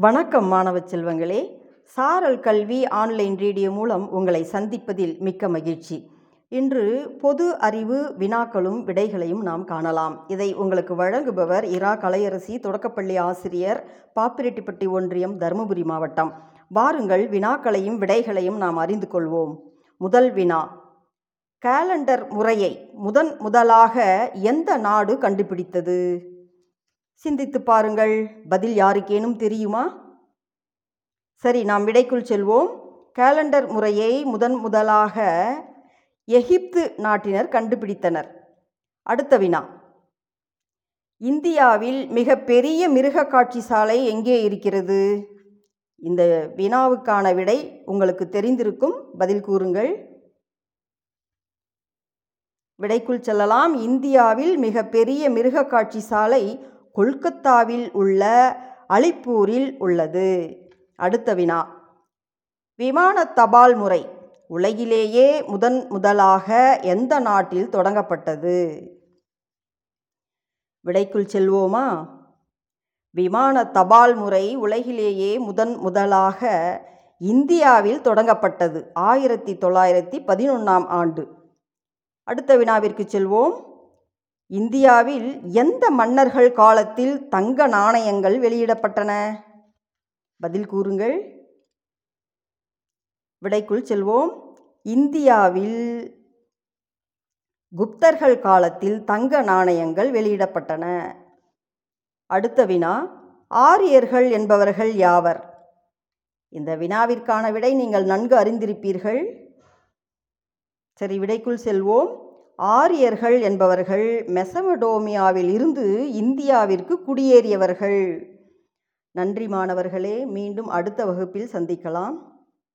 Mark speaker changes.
Speaker 1: வணக்கம் மாணவ செல்வங்களே. சாரல் கல்வி ஆன்லைன் ரேடியோ மூலம் உங்களை சந்திப்பதில் மிக்க மகிழ்ச்சி. இன்று பொது அறிவு வினாக்களும் விடைகளையும் நாம் காணலாம். இதை உங்களுக்கு வழங்குபவர் இரா. கலையரசி தொடக்கப்பள்ளி ஆசிரியர் பாப்பிரெட்டிப்பட்டி ஒன்றியம் தருமபுரி மாவட்டம். வாருங்கள் வினாக்களையும் விடைகளையும் நாம் அறிந்து கொள்வோம். முதல் வினா. கேலண்டர் முறையை முதன் முதலாக எந்த நாடு கண்டுபிடித்தது? சிந்தித்து பாருங்கள். பதில் யாருக்கேனும் தெரியுமா? சரி நாம் விடைக்குள் செல்வோம். கேலண்டர் முறையை முதன் முதலாக எகிப்து நாட்டினர் கண்டுபிடித்தனர். அடுத்த வினா. இந்தியாவில் மிக பெரிய மிருக காட்சி சாலை எங்கே இருக்கிறது? இந்த வினாவுக்கான விடை உங்களுக்கு தெரிந்திருக்கும். பதில் கூறுங்கள். விடைக்குள் செல்லலாம். இந்தியாவில் மிக பெரிய மிருக காட்சி சாலை கொல்கத்தாவில் உள்ள அலிப்பூரில் உள்ளது. அடுத்த வினா. விமான தபால் முறை உலகிலேயே முதன் முதலாக எந்த நாட்டில் தொடங்கப்பட்டது? விடைக்குள் செல்வோமா? விமான தபால் முறை உலகிலேயே முதன் முதலாக இந்தியாவில் தொடங்கப்பட்டது. ஆயிரத்தி தொள்ளாயிரத்தி பதினொன்றாம் ஆண்டு. அடுத்த வினாவிற்கு செல்வோம். இந்தியாவில் எந்த மன்னர்கள் காலத்தில் தங்க நாணயங்கள் வெளியிடப்பட்டன? பதில் கூறுங்கள். விடைக்குள் செல்வோம். இந்தியாவில் குப்தர்கள் காலத்தில் தங்க நாணயங்கள் வெளியிடப்பட்டன. அடுத்த வினா ஆரியர்கள் என்பவர்கள் யாவர்? இந்த வினாவிற்கான விடை நீங்கள் நன்கு அறிந்திருப்பீர்கள். சரி விடைக்குள் செல்வோம். ஆரியர்கள் என்பவர்கள் மெசமடோமியாவில் இருந்து இந்தியாவிற்கு குடியேறியவர்கள். நன்றி மாணவர்களே மீண்டும் அடுத்த வகுப்பில் சந்திக்கலாம்.